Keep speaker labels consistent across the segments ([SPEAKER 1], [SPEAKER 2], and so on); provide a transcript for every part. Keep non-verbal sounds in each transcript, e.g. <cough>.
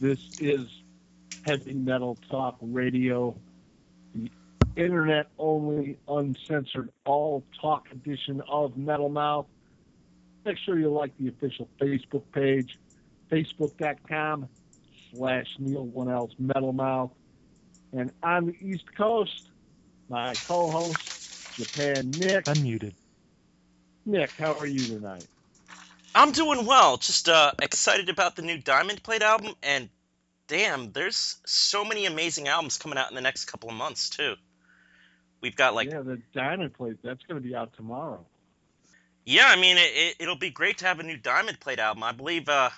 [SPEAKER 1] This is heavy metal talk radio, the internet only, uncensored, all talk edition of Metal Mouth. Make sure you like the official Facebook page, facebook.com slash Neil One L's Metal Mouth. And on the East Coast, my co-host, Japan Nick.
[SPEAKER 2] Unmuted.
[SPEAKER 1] Nick, how are you tonight?
[SPEAKER 3] I'm doing well. Just uh, excited about the new Diamond Plate album, and damn, there's so many amazing albums coming out in the next couple of months too. We've got like
[SPEAKER 1] yeah, the Diamond Plate that's going to be out tomorrow.
[SPEAKER 3] Yeah, I mean it, it, will be great to have a new Diamond Plate album. I believe uh,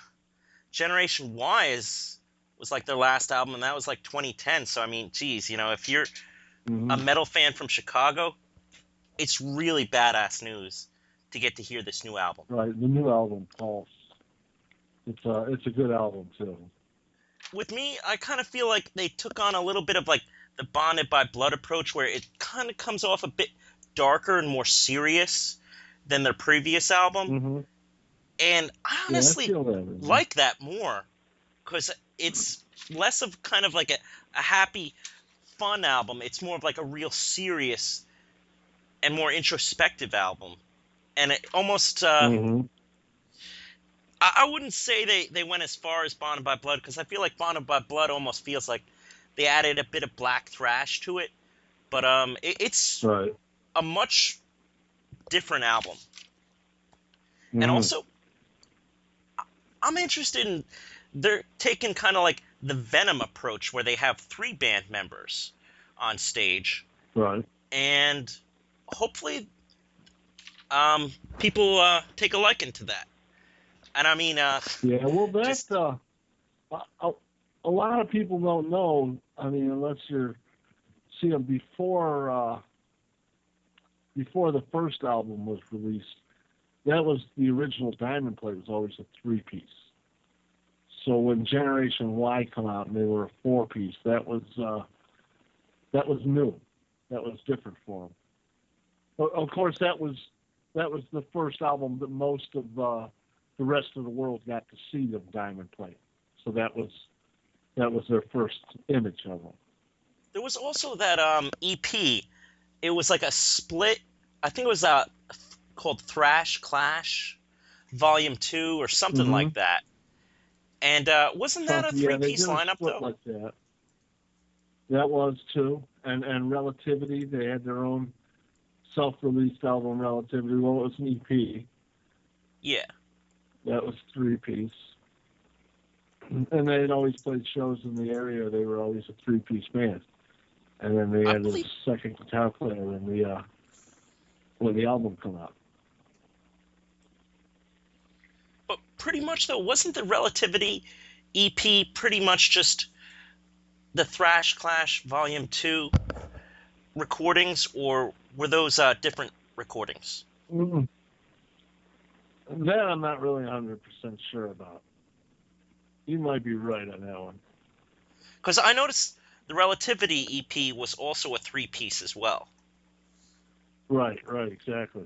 [SPEAKER 3] Generation Why is was like their last album, and that was like 2010. So I mean, geez, you know, if you're mm-hmm. a metal fan from Chicago, it's really badass news to get to hear this new album.
[SPEAKER 1] Right, the new album, Pulse. It's a it's a good album too.
[SPEAKER 3] With me, I kind of feel like they took on a little bit of like the Bonded by Blood approach, where it kind of comes off a bit darker and more serious than their previous album.
[SPEAKER 1] Mm-hmm.
[SPEAKER 3] And I honestly
[SPEAKER 1] yeah, I that,
[SPEAKER 3] like that more because it's less of kind of like a, a happy, fun album. It's more of like a real serious and more introspective album and it almost. Uh,
[SPEAKER 1] mm-hmm.
[SPEAKER 3] I, I, wouldn't say they, they went as far as Bonded by Blood because I feel like Bonded by Blood almost feels like they added a bit of black thrash to it, but um, it, it's
[SPEAKER 1] right.
[SPEAKER 3] a much different album,
[SPEAKER 1] mm-hmm.
[SPEAKER 3] and also I'm interested in they're taking kind of like the Venom approach where they have three band members on stage,
[SPEAKER 1] right?
[SPEAKER 3] And hopefully um, people uh, take a liking to that. And I mean, uh,
[SPEAKER 1] yeah, well, that's
[SPEAKER 3] just,
[SPEAKER 1] uh, a, a lot of people don't know. I mean, unless you're see them before uh, before the first album was released, that was the original Diamond Plate was always a three piece. So when Generation Why come out and they were a four piece, that was uh, that was new. That was different for them. Of course, that was that was the first album that most of uh, the rest of the world got to see them Diamond Plate. So that was that was their first image of them.
[SPEAKER 3] There was also that um, EP. It was like a split. I think it was uh, called Thrash Clash, Volume Two, or something
[SPEAKER 1] mm-hmm.
[SPEAKER 3] like that. And uh, wasn't that a three-piece
[SPEAKER 1] yeah,
[SPEAKER 3] lineup though?
[SPEAKER 1] Like that. That was too, and and Relativity. They had their own self-released album Relativity. Well, it was an EP.
[SPEAKER 3] Yeah.
[SPEAKER 1] That was three piece. And they had always played shows in the area. They were always a three piece band. And then they had a second guitar player when the uh, when the album came out.
[SPEAKER 3] But pretty much though, wasn't the Relativity EP pretty much just the Thrash Clash Volume Two recordings, or were those uh, different recordings?
[SPEAKER 1] Mm-hmm. That I'm not really 100% sure about. You might be right on that one.
[SPEAKER 3] Because I noticed the Relativity EP was also a three piece as well.
[SPEAKER 1] Right, right, exactly.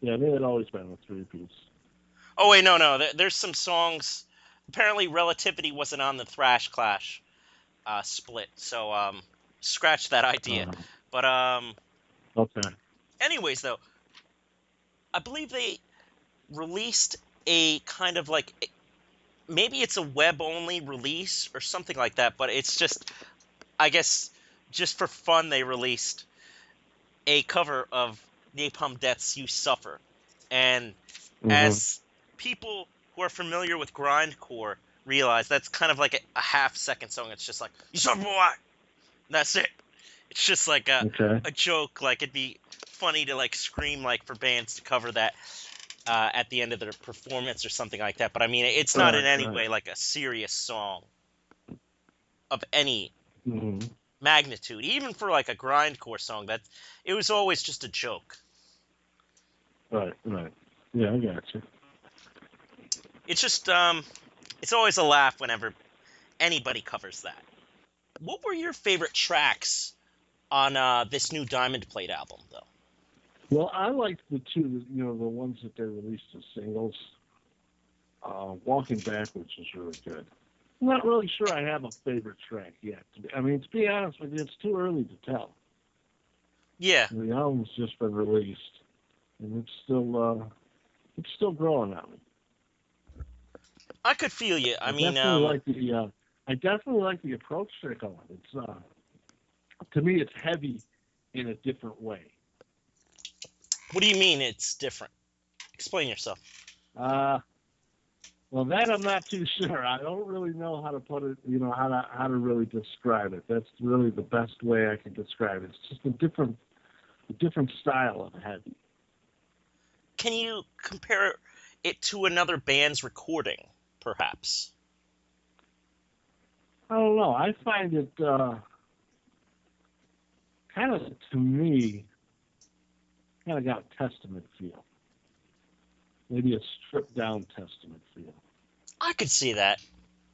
[SPEAKER 1] Yeah, they had always been a three piece.
[SPEAKER 3] Oh, wait, no, no. There's some songs. Apparently, Relativity wasn't on the Thrash Clash uh, split, so um, scratch that idea. Uh-huh. But um,
[SPEAKER 1] okay.
[SPEAKER 3] Anyways, though, I believe they released a kind of like maybe it's a web only release or something like that, but it's just I guess just for fun they released a cover of Napalm Death's You Suffer. And mm-hmm. as people who are familiar with grindcore realize that's kind of like a, a half second song. It's just like You Suffer What? That's it. It's just like a
[SPEAKER 1] okay.
[SPEAKER 3] a joke. Like it'd be funny to like scream like for bands to cover that uh, at the end of their performance or something like that. But I mean, it's not
[SPEAKER 1] right,
[SPEAKER 3] in any
[SPEAKER 1] right.
[SPEAKER 3] way like a serious song of any
[SPEAKER 1] mm-hmm.
[SPEAKER 3] magnitude. Even for like a grindcore song, that it was always just a joke.
[SPEAKER 1] Right, right. Yeah, I got you.
[SPEAKER 3] It's just um, it's always a laugh whenever anybody covers that. What were your favorite tracks on uh, this new Diamond Plate album, though?
[SPEAKER 1] Well, I liked the two, you know, the ones that they released as singles. uh, Walking Backwards is really good. I'm not really sure I have a favorite track yet. I mean, to be honest with you, it's too early to tell.
[SPEAKER 3] Yeah,
[SPEAKER 1] The album's just been released, and it's still uh, it's still growing on me.
[SPEAKER 3] I could feel you. I mean,
[SPEAKER 1] definitely
[SPEAKER 3] um,
[SPEAKER 1] like the uh, I definitely like the approach they're going. It's uh, to me, it's heavy in a different way.
[SPEAKER 3] what do you mean it's different? Explain yourself.
[SPEAKER 1] Uh, well, that I'm not too <laughs> sure. I don't really know how to put it. You know how to how to really describe it. That's really the best way I can describe it. It's just a different a different style of heavy.
[SPEAKER 3] Can you compare it to another band's recording, perhaps?
[SPEAKER 1] I don't know. I find it uh, kind of to me kind of got a Testament feel. Maybe a stripped down Testament feel.
[SPEAKER 3] I could see that.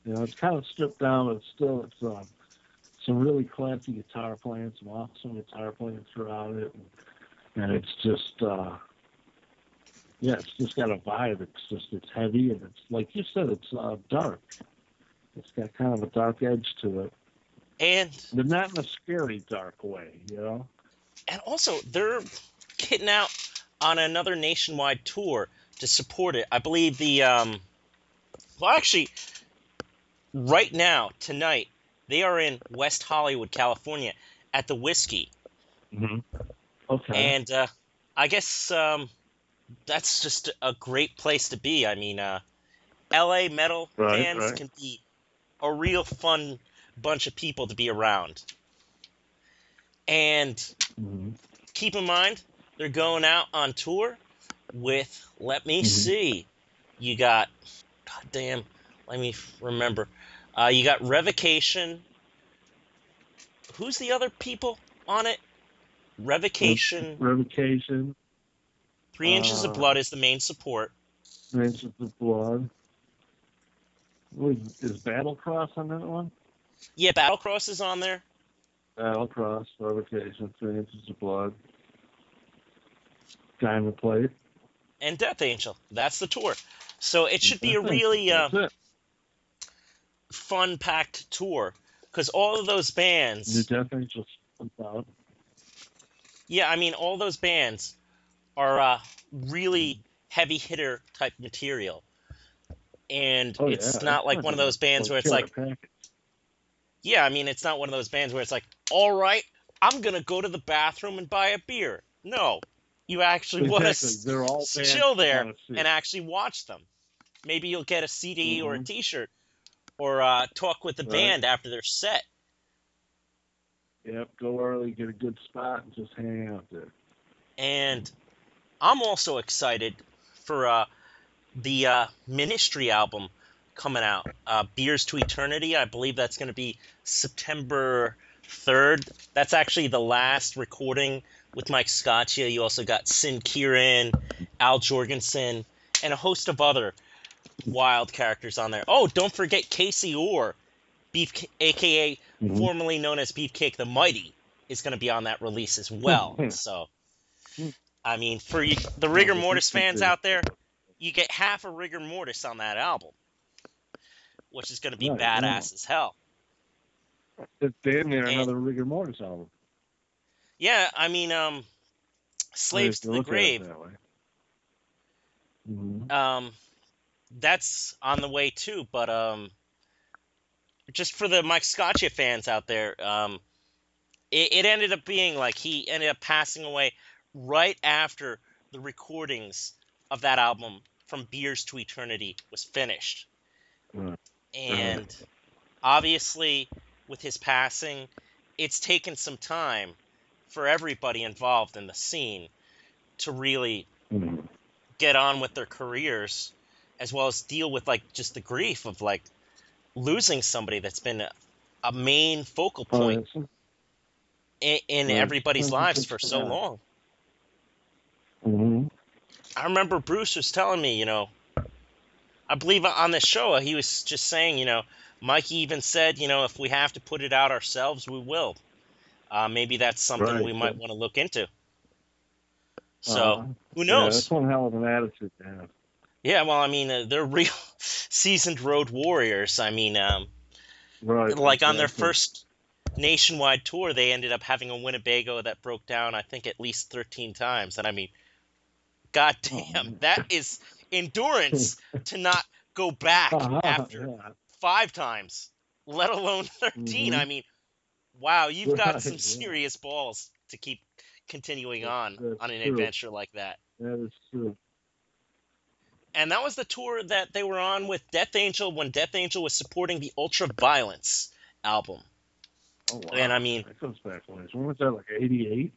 [SPEAKER 1] You know, it's kind of stripped down, but still, it's uh, some really classy guitar playing, some awesome guitar playing throughout it, and, and it's just, uh, yeah, it's just got a vibe. It's just, it's heavy, and it's like you said, it's uh, dark. It's got kind of a dark edge to it,
[SPEAKER 3] And
[SPEAKER 1] but not in a scary dark way, you know.
[SPEAKER 3] and also they're hitting out on another nationwide tour to support it. I believe the um well actually right now tonight they are in West Hollywood, California at the Whiskey.
[SPEAKER 1] Mm-hmm. Okay.
[SPEAKER 3] And uh I guess um that's just a great place to be. I mean uh LA metal
[SPEAKER 1] Right,
[SPEAKER 3] fans
[SPEAKER 1] right.
[SPEAKER 3] can be a real fun bunch of people to be around. And
[SPEAKER 1] Mhm.
[SPEAKER 3] keep in mind they're going out on tour with let me
[SPEAKER 1] Mhm.
[SPEAKER 3] see you got god damn let me remember uh, you got revocation who's the other people on it revocation
[SPEAKER 1] Revocation,
[SPEAKER 3] three inches of
[SPEAKER 1] uh,
[SPEAKER 3] blood is the main support
[SPEAKER 1] Ranges of Blood. Is Battlecross on that one?
[SPEAKER 3] yeah battlecross is on there
[SPEAKER 1] Battlecross, Revocation, Three Inches of Blood. Diamond Plate.
[SPEAKER 3] and death angel that's the tour so it should be a really uh, fun packed tour because all of those bands
[SPEAKER 1] New Death Angel comes out.
[SPEAKER 3] Yeah, I mean, all those bands are uh, really heavy hitter type material, and
[SPEAKER 1] Oh,
[SPEAKER 3] it's
[SPEAKER 1] yeah.
[SPEAKER 3] not like one of those bands where it's like, yeah, I mean, it's not one of those bands where it's like, all right, I'm gonna go to the bathroom and buy a beer. No, you actually want
[SPEAKER 1] Exactly.
[SPEAKER 3] to
[SPEAKER 1] all bands
[SPEAKER 3] chill there and actually watch them. Maybe you'll get a CD or a
[SPEAKER 1] Mhm.
[SPEAKER 3] T-shirt, or uh, talk with the
[SPEAKER 1] Right.
[SPEAKER 3] band after their set.
[SPEAKER 1] Yep, go early, get a good spot, and just hang out there.
[SPEAKER 3] and I'm also excited for uh, the uh, Ministry album coming out, uh, Beers to Eternity. I believe that's going to be September 3rd. That's actually the last recording with Mike Scaccia. You also got Sin Quirin, Al Jourgensen, and a host of other wild characters on there. Oh, don't forget Casey Orr, Beef, aka
[SPEAKER 1] Mhm.
[SPEAKER 3] formerly known as Beefcake the Mighty, is going to be on that release as well. <laughs> So. I mean, for you, the rigor mortis fans out there, you get half a rigor mortis on that album, which is going to be
[SPEAKER 1] Right,
[SPEAKER 3] badass
[SPEAKER 1] yeah.
[SPEAKER 3] as hell.
[SPEAKER 1] It's damn near another Rigor Mortis album.
[SPEAKER 3] Yeah, I mean, um, Slaves to the
[SPEAKER 1] look at it
[SPEAKER 3] Grave,
[SPEAKER 1] that. Mhm.
[SPEAKER 3] um, that's on the way too. But um, just for the Mike Scaccia fans out there, um, it, it ended up being like he ended up passing away right after the recordings of that album from Beers to Eternity was finished.
[SPEAKER 1] Right.
[SPEAKER 3] And obviously, with his passing, it's taken some time for everybody involved in the scene to really
[SPEAKER 1] Mhm.
[SPEAKER 3] get on with their careers as well as deal with like just the grief of like losing somebody that's been a, a main focal
[SPEAKER 1] Oh,
[SPEAKER 3] point
[SPEAKER 1] yes.
[SPEAKER 3] in, in everybody's lives for so long.
[SPEAKER 1] Mhm.
[SPEAKER 3] I remember Bruce was telling me, you know, I believe on this show he was just saying, you know, Mikey even said, you know, if we have to put it out ourselves, we will. Uh, maybe that's something
[SPEAKER 1] Right,
[SPEAKER 3] we might
[SPEAKER 1] yeah.
[SPEAKER 3] want to look into. So
[SPEAKER 1] Uh,
[SPEAKER 3] who
[SPEAKER 1] yeah,
[SPEAKER 3] knows?
[SPEAKER 1] that's one hell of an attitude to have.
[SPEAKER 3] Yeah, well, I mean, uh, they're <laughs> real seasoned road warriors. I mean, um,
[SPEAKER 1] Right.
[SPEAKER 3] like on their first nationwide tour, they ended up having a Winnebago that broke down, I think, at least 13 times. And I mean, goddamn,
[SPEAKER 1] Oh, <laughs> man.
[SPEAKER 3] that is endurance to not go back
[SPEAKER 1] Uh-huh,
[SPEAKER 3] after
[SPEAKER 1] yeah.
[SPEAKER 3] five times, let alone <laughs> 13.
[SPEAKER 1] Mhm.
[SPEAKER 3] I mean, wow, you've got
[SPEAKER 1] Right,
[SPEAKER 3] some
[SPEAKER 1] yeah.
[SPEAKER 3] serious balls to keep continuing on
[SPEAKER 1] that's
[SPEAKER 3] on an
[SPEAKER 1] true.
[SPEAKER 3] adventure like that.
[SPEAKER 1] That is true.
[SPEAKER 3] And that was the tour that they were on with Death Angel when Death Angel was supporting the Ultra Violence album.
[SPEAKER 1] Oh, wow.
[SPEAKER 3] And I mean,
[SPEAKER 1] that goes back when when was that? Like '88.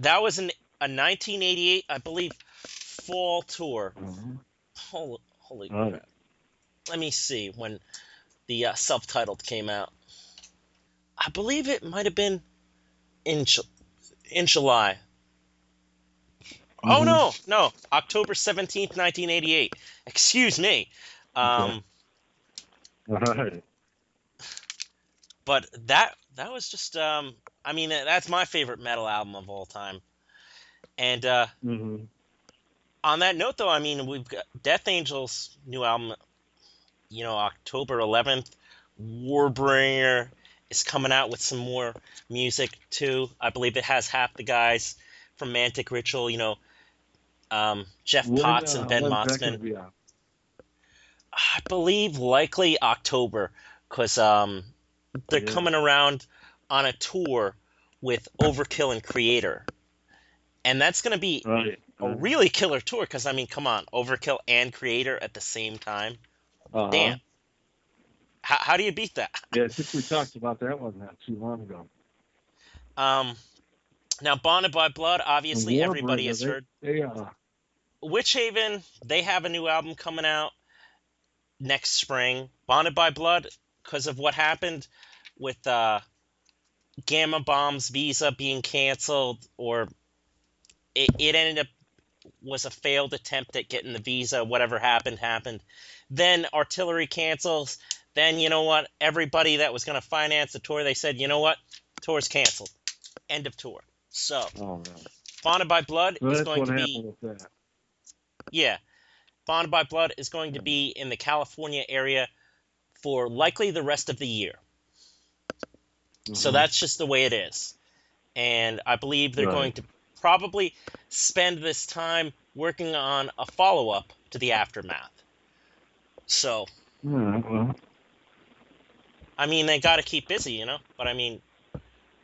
[SPEAKER 3] that was an, a 1988, I believe, fall tour.
[SPEAKER 1] Mm-hmm.
[SPEAKER 3] Holy, holy
[SPEAKER 1] Right.
[SPEAKER 3] crap. Let me see when the uh, self titled came out. I believe it might have been in, in July. Oh,
[SPEAKER 1] Mhm.
[SPEAKER 3] no, no. October 17th, 1988. Excuse me. Um,
[SPEAKER 1] All right.
[SPEAKER 3] but that that was just um I mean that's my favorite metal album of all time. And uh
[SPEAKER 1] Mm-hmm.
[SPEAKER 3] on that note though, I mean we've got Death Angel's new album you know October 11th. Warbringer is coming out with some more music too. I believe it has half the guys from Mantic Ritual, you know, um, Jeff Potts and Ben.
[SPEAKER 1] Yeah.
[SPEAKER 3] I believe likely October because um, they're
[SPEAKER 1] Yeah.
[SPEAKER 3] coming around on a tour with Overkill and Kreator, and that's going to be
[SPEAKER 1] Right.
[SPEAKER 3] a really killer tour. Because I mean, come on, Overkill and Kreator at the same time.
[SPEAKER 1] Uh-huh.
[SPEAKER 3] Damn, how, how do you beat that?
[SPEAKER 1] Yeah, I think we talked about that one not too long ago.
[SPEAKER 3] Um, now, Bonded by Blood, obviously
[SPEAKER 1] Warbringer,
[SPEAKER 3] everybody has
[SPEAKER 1] they-
[SPEAKER 3] heard.
[SPEAKER 1] They uh,
[SPEAKER 3] Witchaven, they have a new album coming out next spring. Bonded by Blood, because of what happened with uh, Gama Bomb's visa being canceled, or it, it ended up was a failed attempt at getting the visa. Whatever happened, happened. Then Artillery cancels. Then you know what? Everybody that was going to finance the tour, they said, you know what? Tour's canceled. End of tour. So,
[SPEAKER 1] oh.
[SPEAKER 3] Bonded by Blood
[SPEAKER 1] So
[SPEAKER 3] is going to be.
[SPEAKER 1] happened with that.
[SPEAKER 3] Yeah. Bonded by Blood is going to be in the California area for likely the rest of the year. So
[SPEAKER 1] Mhm.
[SPEAKER 3] that's just the way it is. And I believe they're
[SPEAKER 1] Right.
[SPEAKER 3] going to probably spend this time working on a follow up to the aftermath. So,
[SPEAKER 1] well,
[SPEAKER 3] I mean, they got to keep busy, you know? But I mean,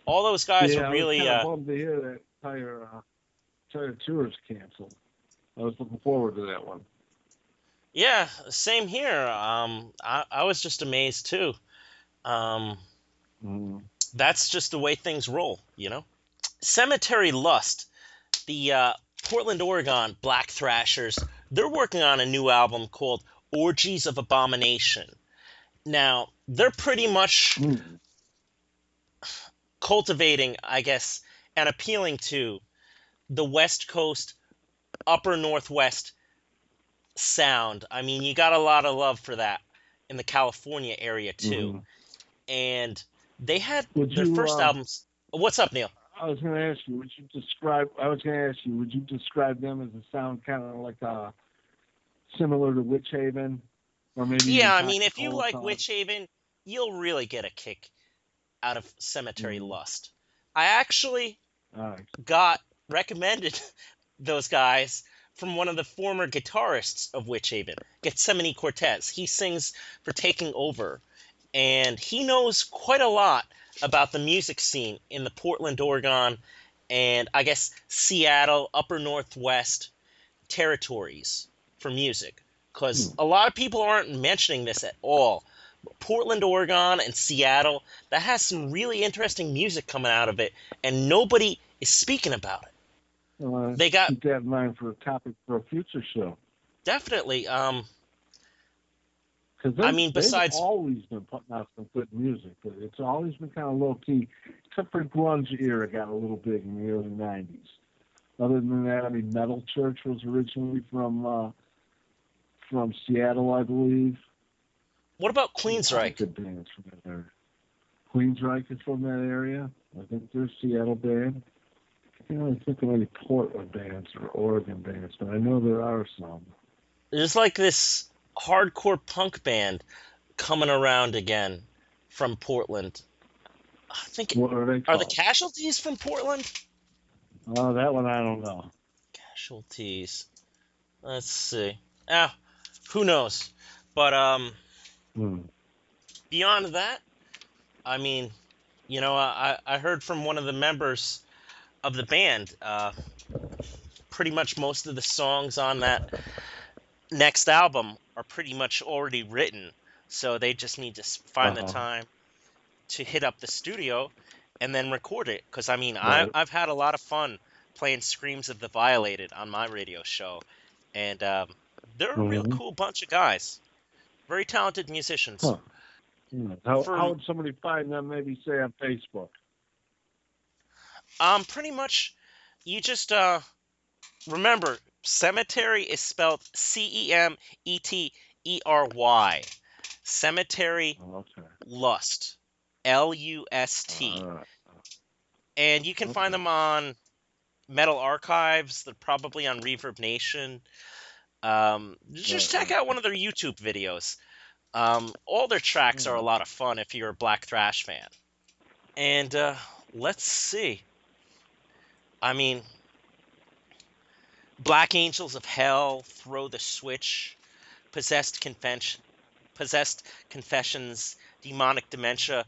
[SPEAKER 3] all those guys
[SPEAKER 1] yeah,
[SPEAKER 3] are really.
[SPEAKER 1] I was kind
[SPEAKER 3] Uh,
[SPEAKER 1] to hear that entire uh, entire tour is canceled. I was looking forward to that one.
[SPEAKER 3] yeah, same here. Um, I, I was just amazed too. Um,
[SPEAKER 1] Mm.
[SPEAKER 3] that's just the way things roll, you know. Cemetery Lust, the uh, Portland, Oregon Black Thrashers, they're working on a new album called Orgies of Abomination. Now, they're pretty much
[SPEAKER 1] Mm.
[SPEAKER 3] cultivating, I guess, and appealing to the West Coast, Upper Northwest sound. I mean, you got a lot of love for that in the California area too.
[SPEAKER 1] Mhm.
[SPEAKER 3] And they had
[SPEAKER 1] Would
[SPEAKER 3] their
[SPEAKER 1] you,
[SPEAKER 3] first
[SPEAKER 1] uh,
[SPEAKER 3] albums. What's up, Neil?
[SPEAKER 1] I was going to ask you, would you describe? I was going to ask you, would you describe them as a sound kind of like uh, similar to Witchaven, or maybe?
[SPEAKER 3] Yeah, I mean, if you like
[SPEAKER 1] Holocaust?
[SPEAKER 3] Witch Haven, you'll really get a kick out of Cemetery
[SPEAKER 1] Mhm.
[SPEAKER 3] Lust. I actually
[SPEAKER 1] All right.
[SPEAKER 3] got recommended <laughs> those guys from one of the former guitarists of Witchaven, Gethsemane Cortez. He sings for Taking Over, and he knows quite a lot about the music scene in the Portland, Oregon, and I guess Seattle, Upper Northwest territories for music. Because a lot of people aren't mentioning this at all. Portland, Oregon, and Seattle, that has some really interesting music coming out of it, and nobody is speaking about it.
[SPEAKER 1] Well,
[SPEAKER 3] They got
[SPEAKER 1] keep that in mind for a topic for a future show.
[SPEAKER 3] definitely. Um,
[SPEAKER 1] Because
[SPEAKER 3] I mean, besides-
[SPEAKER 1] always been putting out some good music, but it's always been kind of low key. Except for grunge era got a little big in the early '90s. Other than that, I mean, Metal Church was originally from uh, from Seattle, I believe.
[SPEAKER 3] what about Queensryche?
[SPEAKER 1] Good bands from that area. Queensryche is from that area. I think they're a Seattle band. I can't really think of any Portland bands or Oregon bands, but I know there are some.
[SPEAKER 3] there's like this hardcore punk band coming around again from Portland. I think
[SPEAKER 1] are
[SPEAKER 3] are the casualties from Portland?
[SPEAKER 1] oh, that one I don't know.
[SPEAKER 3] Casualties. Let's see. Ah, who knows? But um,
[SPEAKER 1] Hmm.
[SPEAKER 3] beyond that, I mean, you know, I I heard from one of the members of the band. Uh, pretty much most of the songs on that next album pretty much already written, so they just need to find the
[SPEAKER 1] Uh-huh.
[SPEAKER 3] time to hit up the studio and then record it. Because I mean,
[SPEAKER 1] Right.
[SPEAKER 3] I I've had a lot of fun playing "Screams of the Violated" on my radio show, and um, they're a real
[SPEAKER 1] Mhm.
[SPEAKER 3] cool bunch of guys, very talented musicians.
[SPEAKER 1] Huh. How,
[SPEAKER 3] For-
[SPEAKER 1] how would somebody find them? Maybe say on Facebook.
[SPEAKER 3] Um, pretty much, you just uh, remember cemetery is spelled C E M E T E R Y. Cemetery
[SPEAKER 1] okay.
[SPEAKER 3] Lust, L U S T, and you can find them on Metal Archives. They're probably on ReverbNation. Um, just
[SPEAKER 1] Right,
[SPEAKER 3] check out one of their YouTube videos. Um, all their tracks are a
[SPEAKER 1] Hmm.
[SPEAKER 3] lot of fun if you're a Black Thrash fan. And uh, let's see. I mean, Black Angels of Hell, Throw the Switch, Possessed Possessed Confessions, Demonic Dementia.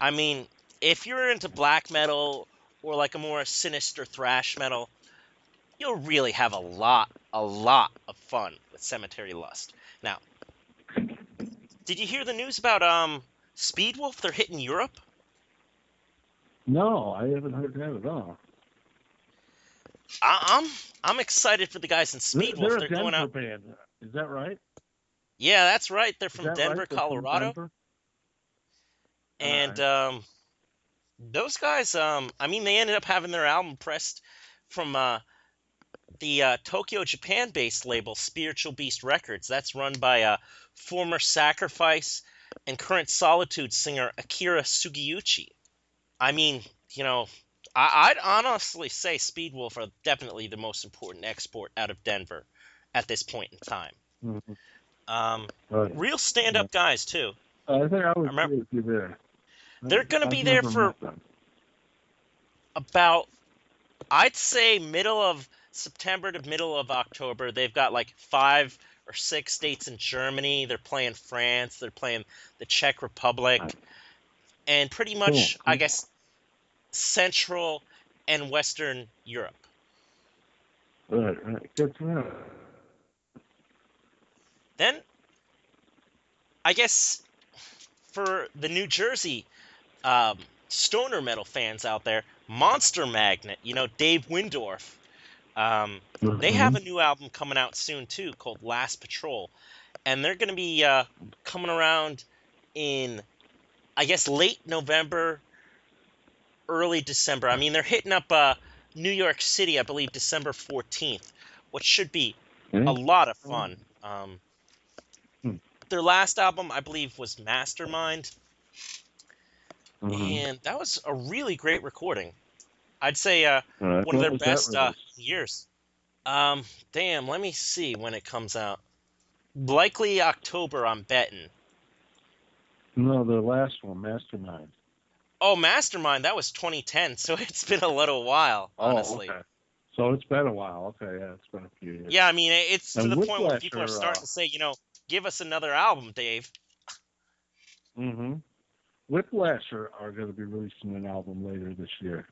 [SPEAKER 3] I mean, if you're into black metal or like a more sinister thrash metal, you'll really have a lot, a lot of fun with Cemetery Lust. Now, did you hear the news about um Speedwolf? They're hitting Europe.
[SPEAKER 1] No, I haven't heard that at all.
[SPEAKER 3] I- I'm I'm excited for the guys in Speedwolf.
[SPEAKER 1] they're
[SPEAKER 3] They're, going out.
[SPEAKER 1] band. Is that right?
[SPEAKER 3] Yeah, that's right. They're from Denver,
[SPEAKER 1] right? They're from
[SPEAKER 3] Colorado.
[SPEAKER 1] Denver?
[SPEAKER 3] And um, those guys, um, I mean, they ended up having their album pressed from uh, the uh, Tokyo, Japan-based label Spiritual Beast Records. That's run by uh, former Sacrifice and current Solitude singer Akira Sugiuchi. I mean, you know, I- I'd honestly say Speedwolf are definitely the most important export out of Denver at this point in time.
[SPEAKER 1] Mhm.
[SPEAKER 3] Um,
[SPEAKER 1] Right.
[SPEAKER 3] real stand-up guys too.
[SPEAKER 1] I think I would
[SPEAKER 3] I remember-
[SPEAKER 1] you there.
[SPEAKER 3] They're gonna be there for- about I'd say middle of September to middle of October. They've got like five or six dates in Germany. They're playing France. They're playing the Czech Republic,
[SPEAKER 1] Right.
[SPEAKER 3] and pretty much,
[SPEAKER 1] Cool,
[SPEAKER 3] I guess, Central and Western Europe.
[SPEAKER 1] Right, right. Good.
[SPEAKER 3] Then, I guess, for the New Jersey um, stoner metal fans out there, Monster Magnet, you know, Dave Wyndorf. Um, They have a new album coming out soon too, called Last Patrol, and they're going to be uh, coming around in, I guess, late November, early December. I mean, they're hitting up uh, New York City, I believe, December fourteenth, which should be
[SPEAKER 1] Mhm.
[SPEAKER 3] a lot of fun. Um,
[SPEAKER 1] Hmm.
[SPEAKER 3] Their last album, I believe, was Mastermind,
[SPEAKER 1] Mhm.
[SPEAKER 3] and that was a really great recording. I'd say uh,
[SPEAKER 1] Right.
[SPEAKER 3] one of their best uh, years. Um, damn, let me see when it comes out. Likely October, I'm betting.
[SPEAKER 1] No, the last one, Mastermind.
[SPEAKER 3] Oh, Mastermind, that was 2010, so <laughs> it's been a little while, honestly.
[SPEAKER 1] Oh, okay. So it's been a while. Okay, yeah, it's been a few years.
[SPEAKER 3] Yeah, I mean, it- it's to the point where people are
[SPEAKER 1] are,
[SPEAKER 3] starting
[SPEAKER 1] uh,
[SPEAKER 3] to say, you know, give us another album, Dave.
[SPEAKER 1] Mm-hmm. Whiplash are, are going to be releasing an album later this year.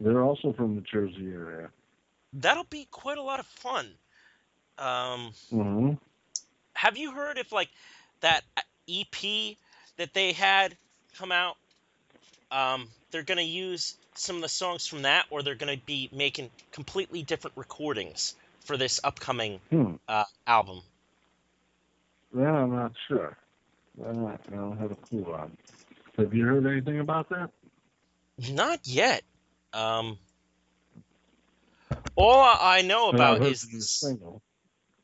[SPEAKER 1] They're also from the Jersey area.
[SPEAKER 3] That'll be quite a lot of fun. Um,
[SPEAKER 1] Mm-hmm.
[SPEAKER 3] have you heard if like that EP that they had come out? Um, they're gonna use some of the songs from that, or they're gonna be making completely different recordings for this upcoming
[SPEAKER 1] Hmm.
[SPEAKER 3] uh, album.
[SPEAKER 1] That I'm not sure. I'm not, I don't have a clue on. Have you heard anything about that?
[SPEAKER 3] Not yet. Um, all I know
[SPEAKER 1] No, I
[SPEAKER 3] about
[SPEAKER 1] heard
[SPEAKER 3] is this-
[SPEAKER 1] single.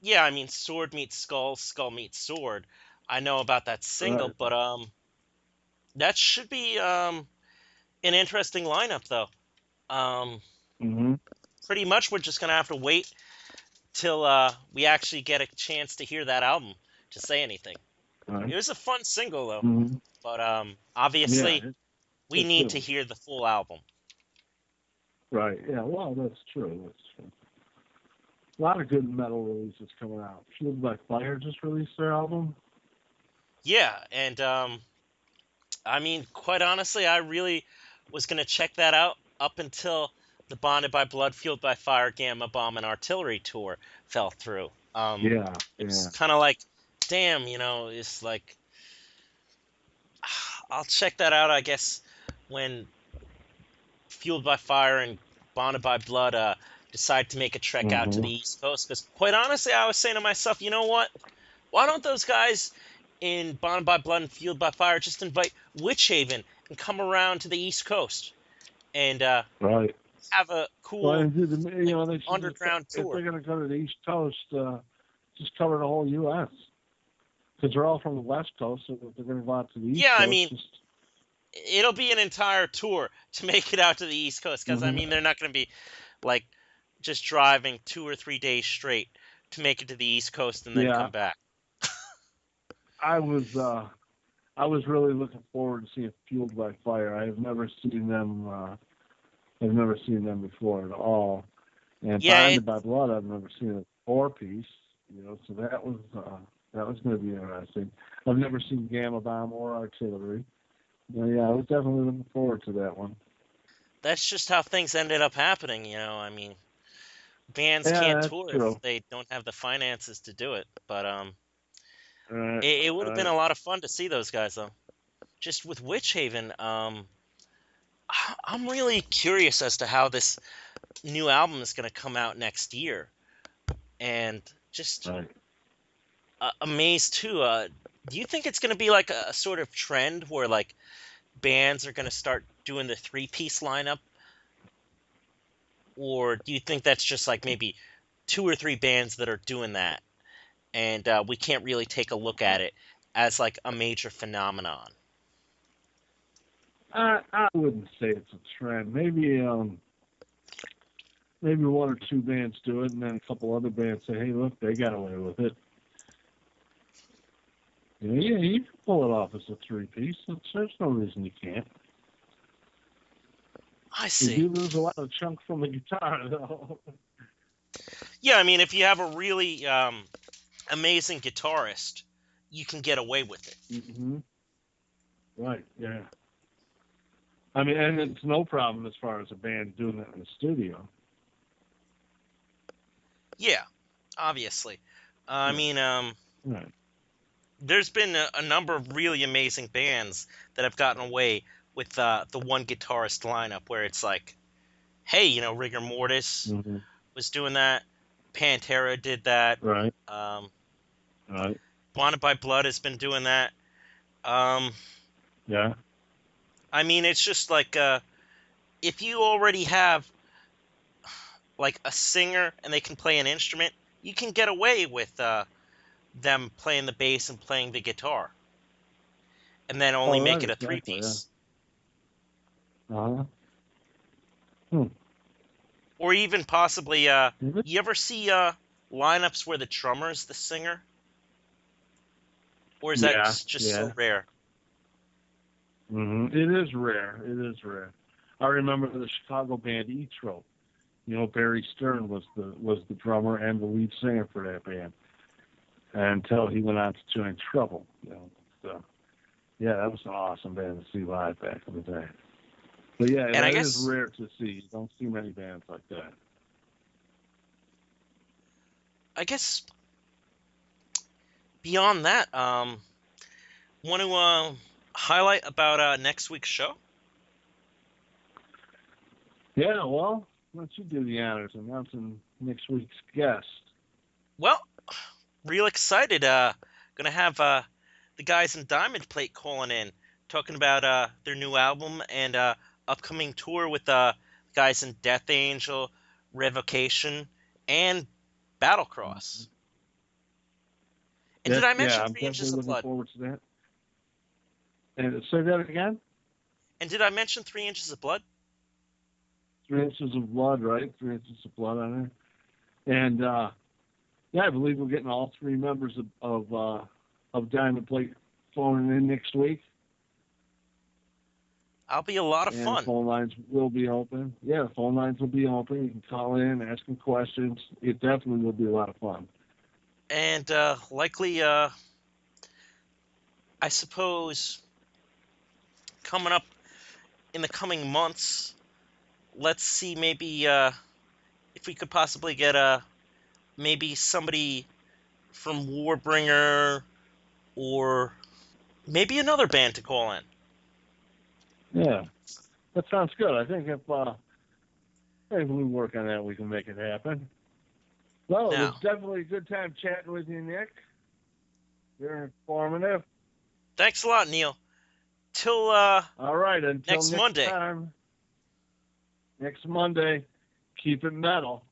[SPEAKER 3] yeah, I mean, sword meets skull, skull meets sword. I know about that single,
[SPEAKER 1] Right.
[SPEAKER 3] but um, that should be um, an interesting lineup though. Um,
[SPEAKER 1] Mm-hmm.
[SPEAKER 3] pretty much we're just gonna have to wait till uh, we actually get a chance to hear that album to say anything.
[SPEAKER 1] Right.
[SPEAKER 3] It was a fun single though,
[SPEAKER 1] hmm
[SPEAKER 3] but um, obviously
[SPEAKER 1] Yeah, it-
[SPEAKER 3] we
[SPEAKER 1] it's
[SPEAKER 3] need
[SPEAKER 1] good.
[SPEAKER 3] to hear the full album.
[SPEAKER 1] right. Yeah. Well, that's true. That's true. A lot of good metal releases coming out. Fueled by Fire just released their album.
[SPEAKER 3] Yeah, and um, I mean, quite honestly, I really was gonna check that out up until the Bonded by Blood, Fueled by Fire, Gama Bomb, and Artillery tour fell through. Um,
[SPEAKER 1] Yeah.
[SPEAKER 3] It's
[SPEAKER 1] Yeah.
[SPEAKER 3] kind of like, damn, you know, it's like, <sighs> I'll check that out, I guess, when Fueled by Fire and Bonded by Blood uh, decide to make a trek out to
[SPEAKER 1] Mhm.
[SPEAKER 3] the East Coast. Because, quite honestly, I was saying to myself, you know what? Why don't those guys in Bonded by Blood and Fueled by Fire just invite Witchaven and come around to the East Coast and uh,
[SPEAKER 1] Right.
[SPEAKER 3] have a cool.
[SPEAKER 1] Well, the, you know,
[SPEAKER 3] underground
[SPEAKER 1] if
[SPEAKER 3] tour.
[SPEAKER 1] they're going to go to the East Coast, uh, just cover the whole U.S. Because they're all from the West Coast, so if they're going to go out to the East
[SPEAKER 3] Yeah, I mean-
[SPEAKER 1] just,
[SPEAKER 3] it'll be an entire tour to make it out to the East Coast because I
[SPEAKER 1] Mhm.
[SPEAKER 3] mean they're not going to be like just driving two or three days straight to make it to the East Coast and then
[SPEAKER 1] Yeah.
[SPEAKER 3] come back. <laughs>
[SPEAKER 1] I was, uh, I was really looking forward to seeing Fueled by Fire. I have never seen them. Uh, I've never seen them before at all. And
[SPEAKER 3] Yeah, Bonded
[SPEAKER 1] by Blood, I've never seen a four piece. You know, so that was uh, that was going to be interesting. I've never seen Gama Bomb or Artillery. But yeah, I was definitely looking forward to that one.
[SPEAKER 3] That's just how things ended up happening, you know. I mean, bands
[SPEAKER 1] Yeah,
[SPEAKER 3] can't tour
[SPEAKER 1] true.
[SPEAKER 3] if they don't have the finances to do it. But um,
[SPEAKER 1] Right.
[SPEAKER 3] it, it would have been a lot of fun to see those guys though. Just with Witchaven, um, I'm really curious as to how this new album is going to come out next year, and just
[SPEAKER 1] Right.
[SPEAKER 3] uh, amazed too. Uh, do you think it's going to be like a, a sort of trend where like bands are going to start doing the three piece lineup, or do you think that's just like maybe two or three bands that are doing that, and uh, we can't really take a look at it as like a major phenomenon?
[SPEAKER 1] I I wouldn't say it's a trend. Maybe um maybe one or two bands do it, and then a couple other bands say, "Hey, look, they got away with it." Yeah, yeah, you can pull it off as a three piece. There's no reason you can't.
[SPEAKER 3] I
[SPEAKER 1] You
[SPEAKER 3] see.
[SPEAKER 1] do lose a lot of chunk from the guitar, though.
[SPEAKER 3] Yeah, I mean, if you have a really um, amazing guitarist, you can get away with it.
[SPEAKER 1] hmm Right. Yeah. I mean, and it's no problem as far as a band doing that in the studio.
[SPEAKER 3] Yeah, obviously. Uh, I mean, um,
[SPEAKER 1] Right.
[SPEAKER 3] there's been a, a number of really amazing bands that have gotten away with uh, the one guitarist lineup where it's like, hey, you know, Rigor Mortis
[SPEAKER 1] hmm
[SPEAKER 3] was doing that, Pantera did that,
[SPEAKER 1] Right.
[SPEAKER 3] um,
[SPEAKER 1] Right.
[SPEAKER 3] Bonded by Blood has been doing that. Um,
[SPEAKER 1] Yeah.
[SPEAKER 3] I mean, it's just like uh, if you already have like a singer and they can play an instrument, you can get away with uh, them playing the bass and playing the guitar, and then only
[SPEAKER 1] Oh,
[SPEAKER 3] make it a three piece.
[SPEAKER 1] Uh huh.
[SPEAKER 3] Or even possibly, uh, you ever see uh, lineups where the drummer is the singer? Or is that
[SPEAKER 1] Yeah,
[SPEAKER 3] just, just so
[SPEAKER 1] yeah.
[SPEAKER 3] rare?
[SPEAKER 1] hmm It is rare. It is rare. I remember the Chicago band Etro. You know, Barry Stern was the was the drummer and the lead singer for that band until he went on to join Trouble. You know, so yeah, that was an awesome band to see live back in the day. But yeah,
[SPEAKER 3] And
[SPEAKER 1] that
[SPEAKER 3] I
[SPEAKER 1] is rare to see. You don't see many bands like that.
[SPEAKER 3] I guess beyond that, um, want to uh, highlight about uh, next week's show?
[SPEAKER 1] Yeah, well, why don't you do the honors announcing next week's guest?
[SPEAKER 3] Well, real excited. Uh, gonna have uh, the guys in Diamond Plate calling in, talking about uh, their new album and uh, upcoming tour with uh, guys in Death Angel, Revocation, and Battlecross. And did I mention
[SPEAKER 1] yeah, I'm
[SPEAKER 3] Three Inches
[SPEAKER 1] definitely
[SPEAKER 3] of
[SPEAKER 1] looking
[SPEAKER 3] Blood?
[SPEAKER 1] forward to that. And say that again.
[SPEAKER 3] And did I mention Three Inches of Blood?
[SPEAKER 1] Three inches of blood, right? Three inches of blood on there. And uh Yeah, I believe we're getting all three members of of, uh, of Diamond Plate phoning in next week.
[SPEAKER 3] I'll be a lot of
[SPEAKER 1] and
[SPEAKER 3] fun.
[SPEAKER 1] phone lines will be open. Yeah, phone lines will be open. You can call in, ask them questions. It definitely will be a lot of fun.
[SPEAKER 3] And uh, likely, uh, I suppose, coming up in the coming months, let's see maybe uh, if we could possibly get a maybe somebody from Warbringer or maybe another band to call in.
[SPEAKER 1] Yeah, that sounds good. I think if uh, if we work on that, we can make it happen. Well, it
[SPEAKER 3] Now-
[SPEAKER 1] was definitely a good time chatting with you, Nick. You're informative.
[SPEAKER 3] Thanks a lot, Neil. Till uh,
[SPEAKER 1] All right, until
[SPEAKER 3] Next
[SPEAKER 1] next,
[SPEAKER 3] Monday.
[SPEAKER 1] time. Next Monday, keep it metal.